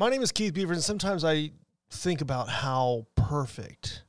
My name is Keith Beavers, and sometimes I think about how perfect,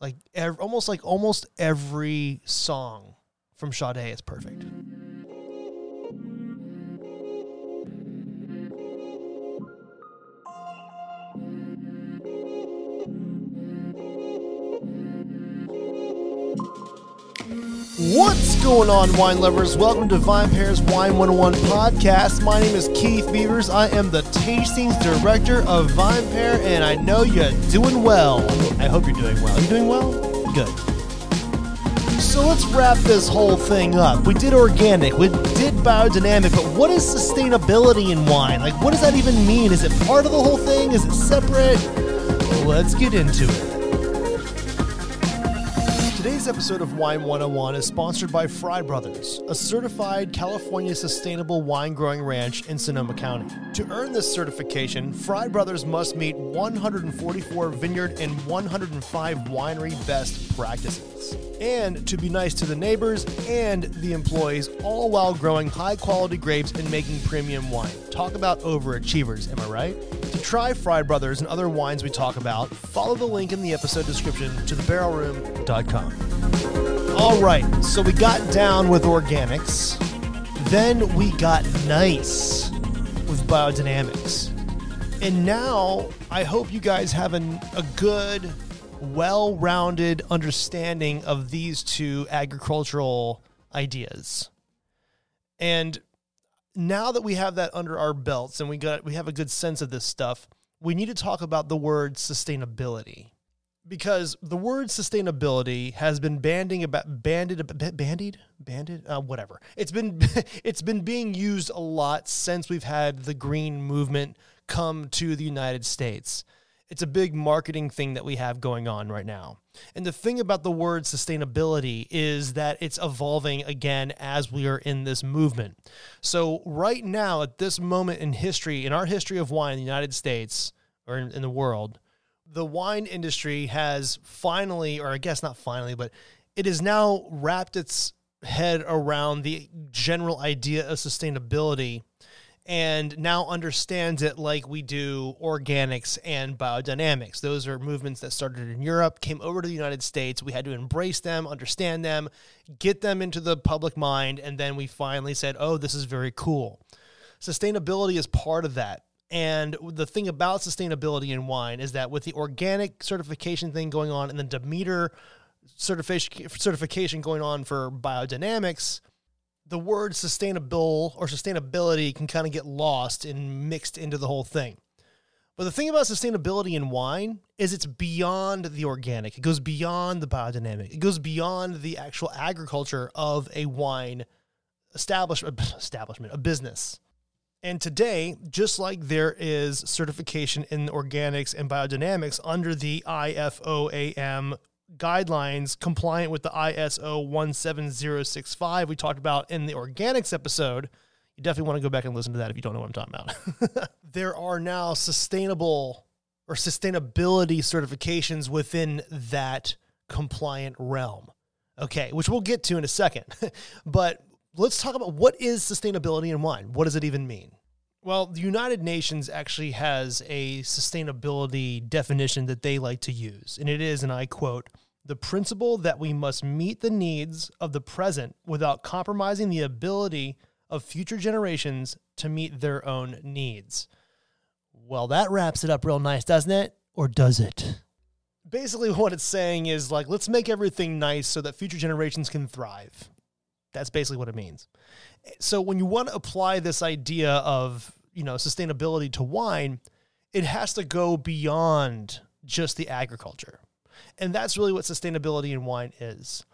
like ev- almost like almost every song from Sade is perfect. What's going on, wine lovers? Welcome to VinePair's Wine 101 podcast. My name is Keith Beavers. I am the tastings director of VinePair, and I know you're doing well. I hope you're doing well. You doing well? Good. So let's wrap this whole thing up. We did organic, we did biodynamic, but what is sustainability in wine? Like, what does that even mean? Is it part of the whole thing? Is it separate? Let's get into it. Today's episode of Wine 101 is sponsored by Frei Brothers, a certified California sustainable wine growing ranch in Sonoma County. To earn this certification, Frei Brothers must meet 144 vineyard and 105 winery best practices. And to be nice to the neighbors and the employees, all while growing high quality grapes and making premium wine. Talk about overachievers, am I right? To try Frei Brothers and other wines we talk about, follow the link in the episode description to thebarrelroom.com. All right, so we got down with organics, then we got nice with biodynamics. And now I hope you guys have an, a good, well rounded understanding of these two agricultural ideas. And now that we have that under our belts and we got we have a good sense of this stuff, we need to talk about the word sustainability. Because the word sustainability has been banding about banded bandied banded uh, whatever it's been it's been being used a lot since we've had the green movement come to the United States. It's a big marketing thing that we have going on right now. And the thing about the word sustainability is that it's evolving again as we are in this movement. So, right now, at this moment in history, in our history of wine in the United States or in, in the world, the wine industry has finally, or I guess not finally, but it has now wrapped its head around the general idea of sustainability and now understands it like we do organics and biodynamics. Those are movements that started in Europe, came over to the United States. We had to embrace them, understand them, get them into the public mind, and then we finally said, oh, this is very cool. Sustainability is part of that. And the thing about sustainability in wine is that with the organic certification thing going on and the Demeter certification certification going on for biodynamics, the word sustainable or sustainability can kind of get lost and mixed into the whole thing. But the thing about sustainability in wine is it's beyond the organic. It goes beyond the biodynamic. It goes beyond the actual agriculture of a wine establishment, establishment, a business. And today, just like there is certification in organics and biodynamics under the IFOAM guidelines compliant with the ISO 17065 we talked about in the organics episode. You definitely want to go back and listen to that if you don't know what I'm talking about. there are now sustainable or sustainability certifications within that compliant realm. Okay, which we'll get to in a second. but let's talk about what is sustainability in wine? What does it even mean? Well, the United Nations actually has a sustainability definition that they like to use, and it is, and I quote, the principle that we must meet the needs of the present without compromising the ability of future generations to meet their own needs. Well, that wraps it up real nice, doesn't it? Or does it? Basically, what it's saying is like, let's make everything nice so that future generations can thrive. That's basically what it means. So when you want to apply this idea of, you know, sustainability to wine, it has to go beyond just the agriculture. And that's really what sustainability in wine is.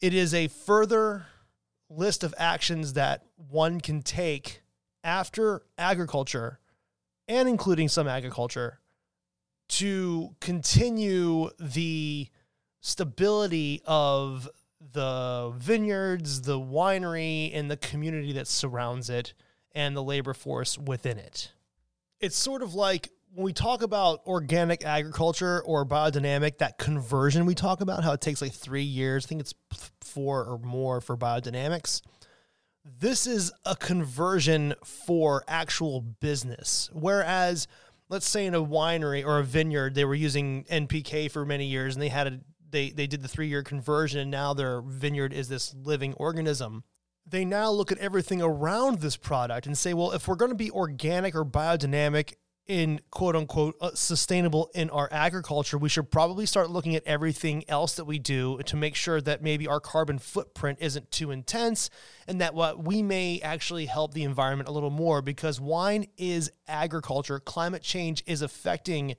It is a further list of actions that one can take after agriculture and including some agriculture to continue the stability of the vineyards, the winery, and the community that surrounds it, and the labor force within it. It's sort of like when we talk about organic agriculture or biodynamic, that conversion we talk about, how it takes like three years, I think it's four or more for biodynamics. This is a conversion for actual business. Whereas, let's say in a winery or a vineyard, they were using NPK for many years and they had a they they did the three year conversion and now their vineyard is this living organism. They now look at everything around this product and say, well, if we're going to be organic or biodynamic in quote unquote uh, sustainable in our agriculture, we should probably start looking at everything else that we do to make sure that maybe our carbon footprint isn't too intense and that what we may actually help the environment a little more because wine is agriculture. Climate change is affecting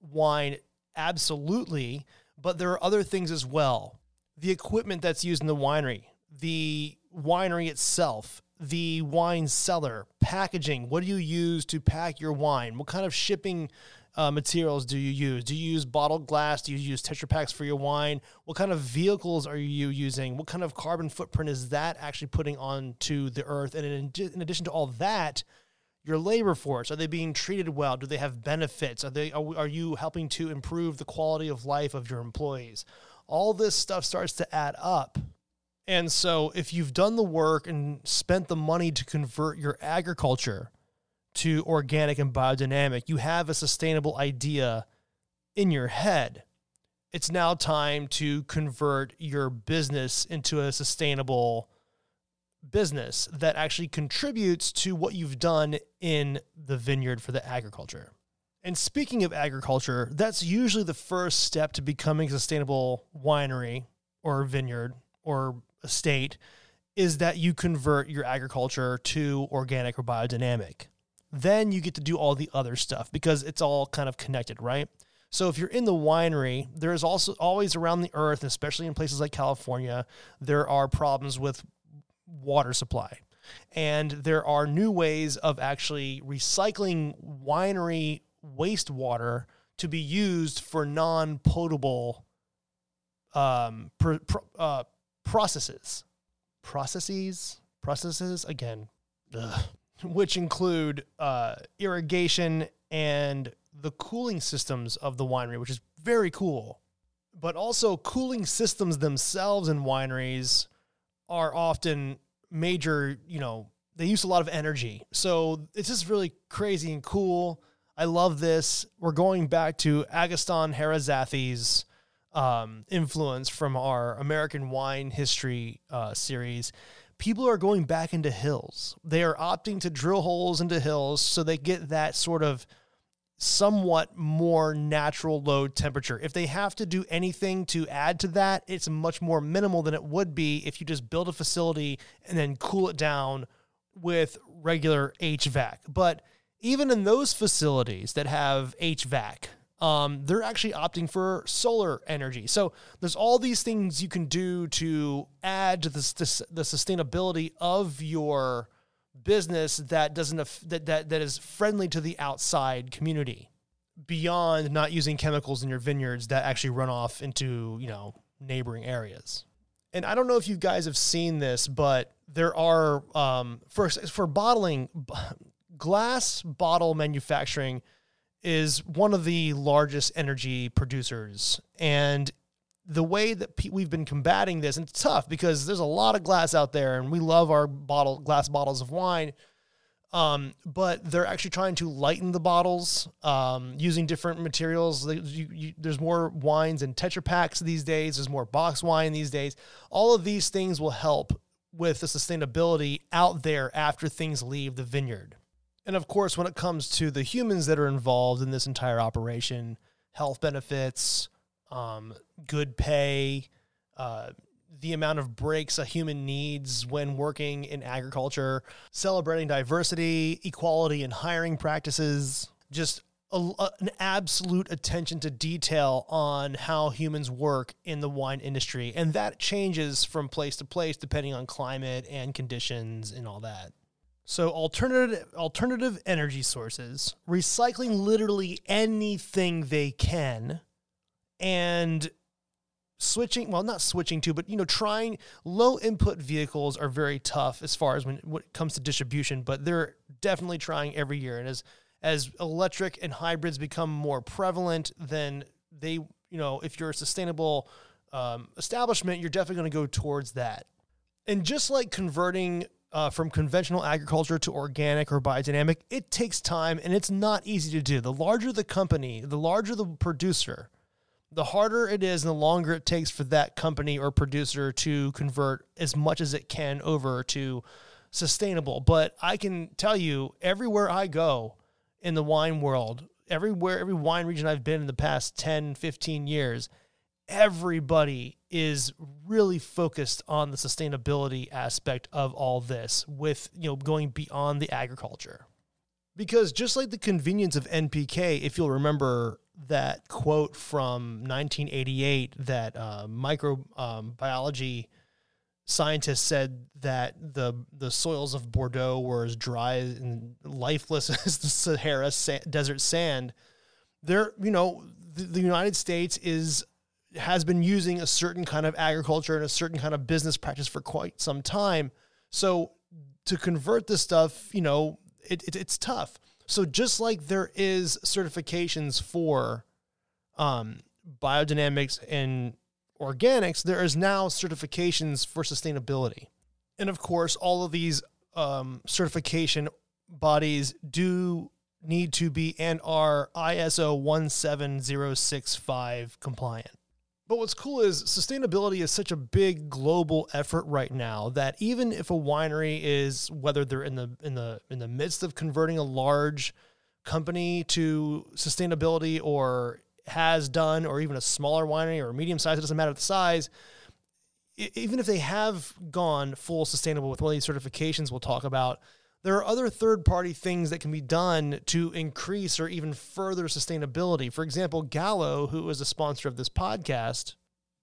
wine absolutely, but there are other things as well. The equipment that's used in the winery, the winery itself, the wine cellar, packaging. What do you use to pack your wine? What kind of shipping uh, materials do you use? Do you use bottled glass? Do you use Tetra Paks for your wine? What kind of vehicles are you using? What kind of carbon footprint is that actually putting onto the earth? And in, in addition to all that, your labor force are they being treated well? Do they have benefits? Are they are, are you helping to improve the quality of life of your employees? All this stuff starts to add up and so, if you've done the work and spent the money to convert your agriculture to organic and biodynamic, you have a sustainable idea in your head. It's now time to convert your business into a sustainable business that actually contributes to what you've done in the vineyard for the agriculture. And speaking of agriculture, that's usually the first step to becoming a sustainable winery or vineyard or estate is that you convert your agriculture to organic or biodynamic. Then you get to do all the other stuff because it's all kind of connected, right? So if you're in the winery, there is also always around the earth, especially in places like California, there are problems with water supply. And there are new ways of actually recycling winery wastewater to be used for non potable um, pr- pr- uh, processes, processes, processes again, ugh, which include uh, irrigation and the cooling systems of the winery, which is very cool. But also, cooling systems themselves in wineries are often major, you know, they use a lot of energy. So it's just really crazy and cool. I love this. We're going back to Agoston Haraszthy's um, influence from our American wine history uh, series, people are going back into hills. They are opting to drill holes into hills so they get that sort of somewhat more natural low temperature. If they have to do anything to add to that, it's much more minimal than it would be if you just build a facility and then cool it down with regular HVAC. But even in those facilities that have HVAC, um, they're actually opting for solar energy. So there's all these things you can do to add to the, the sustainability of your business that doesn't that, that that is friendly to the outside community beyond not using chemicals in your vineyards that actually run off into you know neighboring areas and i don't know if you guys have seen this but there are um, for for bottling glass bottle manufacturing is one of the largest energy producers. And the way that pe- we've been combating this, and it's tough because there's a lot of glass out there, and we love our bottle glass bottles of wine. Um, but they're actually trying to lighten the bottles um, using different materials. You, you, there's more wines in Tetra Paks these days. There's more box wine these days. All of these things will help with the sustainability out there after things leave the vineyard. And of course, when it comes to the humans that are involved in this entire operation, health benefits, um, good pay, uh, the amount of breaks a human needs when working in agriculture, celebrating diversity, equality, and hiring practices, just a, an absolute attention to detail on how humans work in the wine industry. And that changes from place to place depending on climate and conditions and all that. So alternative alternative energy sources, recycling literally anything they can and switching well not switching to but you know trying low input vehicles are very tough as far as when, when it comes to distribution but they're definitely trying every year. And as as electric and hybrids become more prevalent then they you know if you're a sustainable um, establishment you're definitely going to go towards that. And just like converting uh, from conventional agriculture to organic or biodynamic, it takes time and it's not easy to do. The larger the company, the larger the producer, the harder it is and the longer it takes for that company or producer to convert as much as it can over to sustainable. But I can tell you, everywhere I go in the wine world, everywhere, every wine region I've been in the past 10, 15 years, everybody is really focused on the sustainability aspect of all this with you know going beyond the agriculture. Because just like the convenience of npk if you'll remember that quote from 1988 that uh, microbiology um, scientists said that the the soils of bordeaux were as dry and lifeless as the sahara sa- desert sand there you know the, the united states is has been using a certain kind of agriculture and a certain kind of business practice for quite some time. So to convert this stuff, you know, it, it, it's tough. So just like there is certifications for um, biodynamics and organics, there is now certifications for sustainability. And of course, all of these um, certification bodies do need to be and are ISO 17065 compliant. But what's cool is sustainability is such a big global effort right now that even if a winery is whether they're in the in the in the midst of converting a large company to sustainability or has done or even a smaller winery or medium size it doesn't matter the size even if they have gone full sustainable with one of these certifications we'll talk about there are other third party things that can be done to increase or even further sustainability. For example, Gallo, who is a sponsor of this podcast,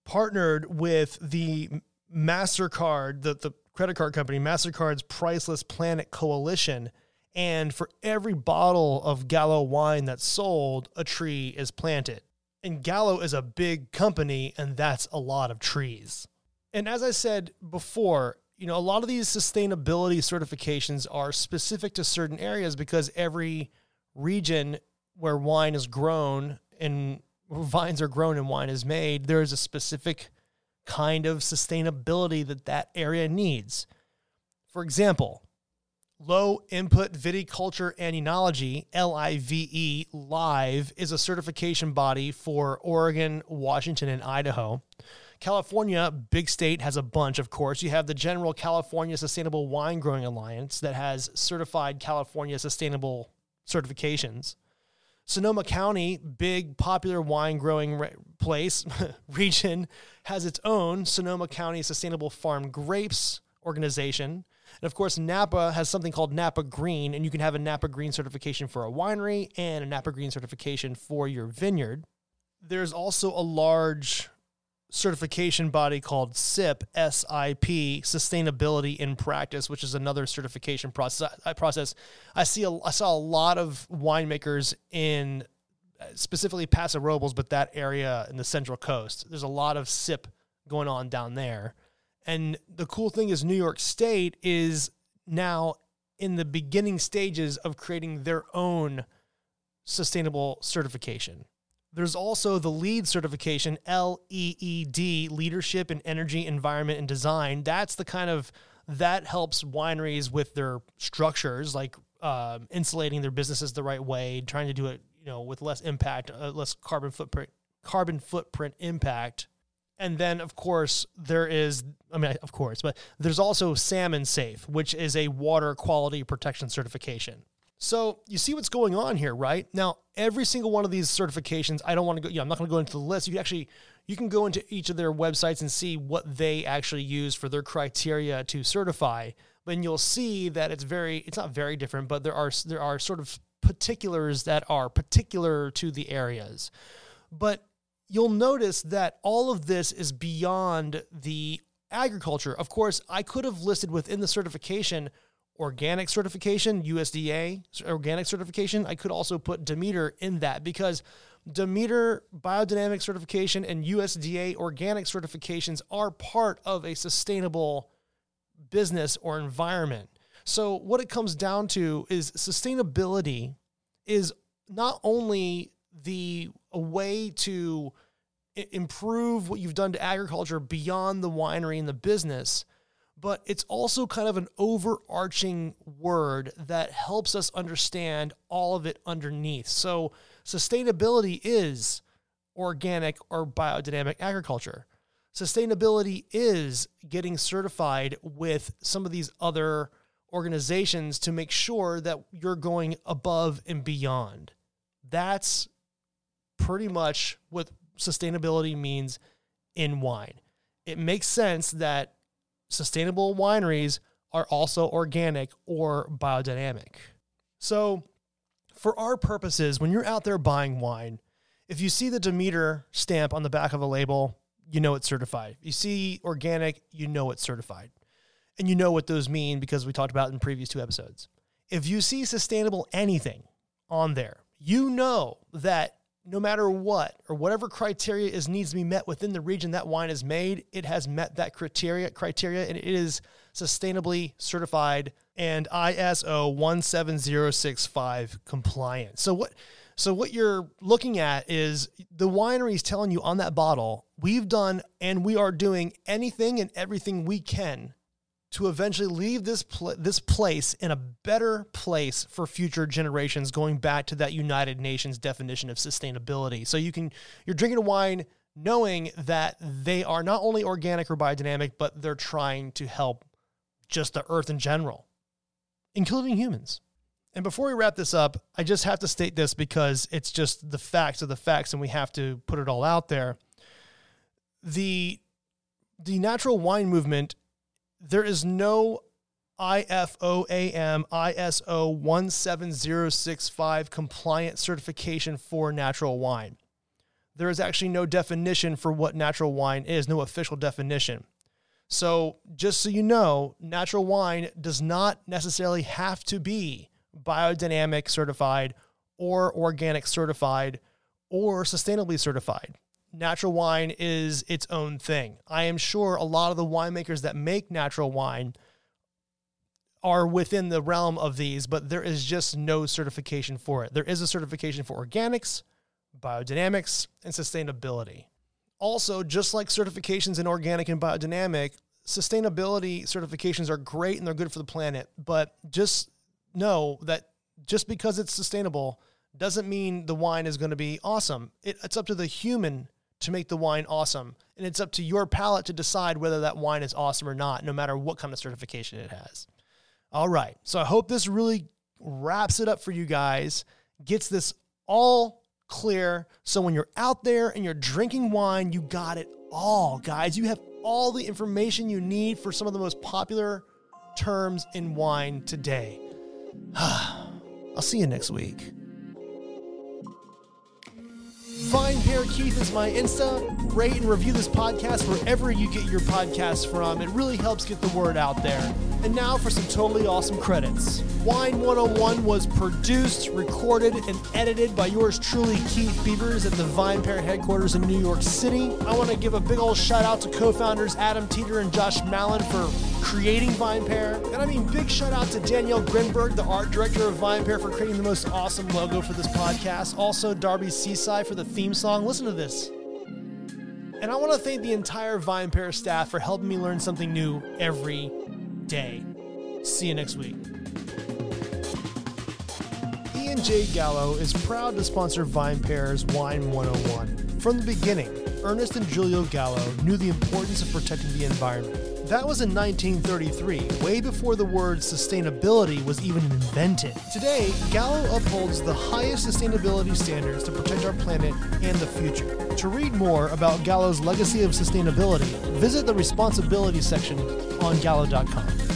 partnered with the MasterCard, the, the credit card company, MasterCard's Priceless Planet Coalition. And for every bottle of Gallo wine that's sold, a tree is planted. And Gallo is a big company, and that's a lot of trees. And as I said before, you know, a lot of these sustainability certifications are specific to certain areas because every region where wine is grown and vines are grown and wine is made, there is a specific kind of sustainability that that area needs. For example, Low Input Viticulture and Enology, LIVE, LIVE, is a certification body for Oregon, Washington, and Idaho. California, big state, has a bunch, of course. You have the General California Sustainable Wine Growing Alliance that has certified California sustainable certifications. Sonoma County, big popular wine growing re- place, region, has its own Sonoma County Sustainable Farm Grapes organization. And of course, Napa has something called Napa Green, and you can have a Napa Green certification for a winery and a Napa Green certification for your vineyard. There's also a large certification body called SIP, SIP, Sustainability in Practice, which is another certification process. I, process. I see a, I saw a lot of winemakers in uh, specifically Paso Robles, but that area in the Central Coast. There's a lot of SIP going on down there. And the cool thing is New York State is now in the beginning stages of creating their own sustainable certification. There's also the LEED certification, L E E D, Leadership in Energy, Environment, and Design. That's the kind of that helps wineries with their structures, like uh, insulating their businesses the right way, trying to do it, you know, with less impact, uh, less carbon footprint, carbon footprint impact. And then, of course, there is, I mean, of course, but there's also Salmon Safe, which is a water quality protection certification. So you see what's going on here, right? Now, every single one of these certifications, I don't want to go, yeah, I'm not going to go into the list. You actually, you can go into each of their websites and see what they actually use for their criteria to certify. But you'll see that it's very, it's not very different, but there are, there are sort of particulars that are particular to the areas. But you'll notice that all of this is beyond the agriculture. Of course, I could have listed within the certification organic certification, USDA organic certification. I could also put Demeter in that because Demeter biodynamic certification and USDA organic certifications are part of a sustainable business or environment. So, what it comes down to is sustainability is not only the a way to improve what you've done to agriculture beyond the winery and the business, but it's also kind of an overarching word that helps us understand all of it underneath. So, sustainability is organic or biodynamic agriculture. Sustainability is getting certified with some of these other organizations to make sure that you're going above and beyond. That's pretty much what sustainability means in wine. It makes sense that sustainable wineries are also organic or biodynamic. So, for our purposes, when you're out there buying wine, if you see the Demeter stamp on the back of a label, you know it's certified. You see organic, you know it's certified. And you know what those mean because we talked about in previous two episodes. If you see sustainable anything on there, you know that no matter what or whatever criteria is needs to be met within the region that wine is made, it has met that criteria criteria and it is sustainably certified and ISO 17065 compliant. So what so what you're looking at is the winery is telling you on that bottle, we've done and we are doing anything and everything we can to eventually leave this pl- this place in a better place for future generations going back to that United Nations definition of sustainability. So you can you're drinking wine knowing that they are not only organic or biodynamic but they're trying to help just the earth in general including humans. And before we wrap this up, I just have to state this because it's just the facts of the facts and we have to put it all out there. The the natural wine movement there is no IFOAM ISO 17065 compliant certification for natural wine. There is actually no definition for what natural wine is, no official definition. So, just so you know, natural wine does not necessarily have to be biodynamic certified or organic certified or sustainably certified natural wine is its own thing. I am sure a lot of the winemakers that make natural wine are within the realm of these, but there is just no certification for it. There is a certification for organics, biodynamics, and sustainability. Also, just like certifications in organic and biodynamic, sustainability certifications are great and they're good for the planet, but just know that just because it's sustainable doesn't mean the wine is going to be awesome. It, it's up to the human to make the wine awesome. And it's up to your palate to decide whether that wine is awesome or not, no matter what kind of certification it has. All right. So I hope this really wraps it up for you guys, gets this all clear. So when you're out there and you're drinking wine, you got it all, guys. You have all the information you need for some of the most popular terms in wine today. I'll see you next week. VinePair Keith is my Insta. Rate and review this podcast wherever you get your podcasts from. It really helps get the word out there. And now for some totally awesome credits. Wine 101 was produced, recorded, and edited by yours truly, Keith Beavers, at the VinePair headquarters in New York City. I want to give a big old shout out to co founders Adam Teeter and Josh Malin for creating VinePair. And I mean, big shout out to Danielle Grinberg, the art director of VinePair, for creating the most awesome logo for this podcast. Also, Darby Seaside for the theme song. Listen to this. And I want to thank the entire VinePair staff for helping me learn something new every day. See you next week. Ian J. Gallo is proud to sponsor VinePair's Wine 101. From the beginning, Ernest and Julio Gallo knew the importance of protecting the environment. That was in 1933, way before the word sustainability was even invented. Today, Gallo upholds the highest sustainability standards to protect our planet and the future. To read more about Gallo's legacy of sustainability, visit the responsibility section on gallo.com.